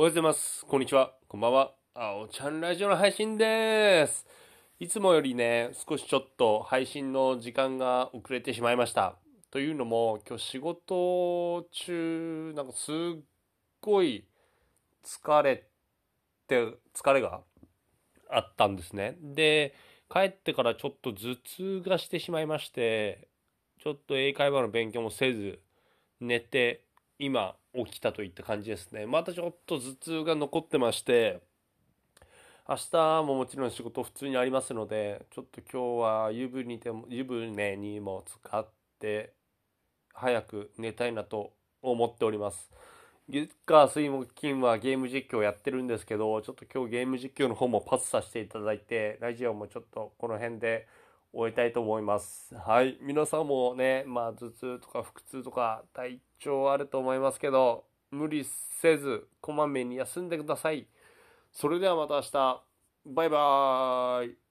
おはようございます。こんにちは。こんばんは。あおちゃんラジオの配信です。いつもよりね、少しちょっと配信の時間が遅れてしまいました。というのも、今日仕事中、なんかすっごい疲れて、疲れがあったんですね。で、帰ってからちょっと頭痛がしてしまいまして、ちょっと英会話の勉強もせず、寝て、今起きたといった感じですね。またちょっと頭痛が残ってまして、明日ももちろん仕事普通にありますので、ちょっと今日は湯船にでも湯船にも使って、早く寝たいなと思っております。月火水木金はゲーム実況やってるんですけど、ちょっと今日ゲーム実況の方もパスさせていただいて、ラジオもちょっとこの辺で終えたいと思います。はい。皆さんもね、まあ頭痛とか腹痛とか体調あると思いますけど、無理せず、こまめに休んでください。それではまた明日。バイバーイ。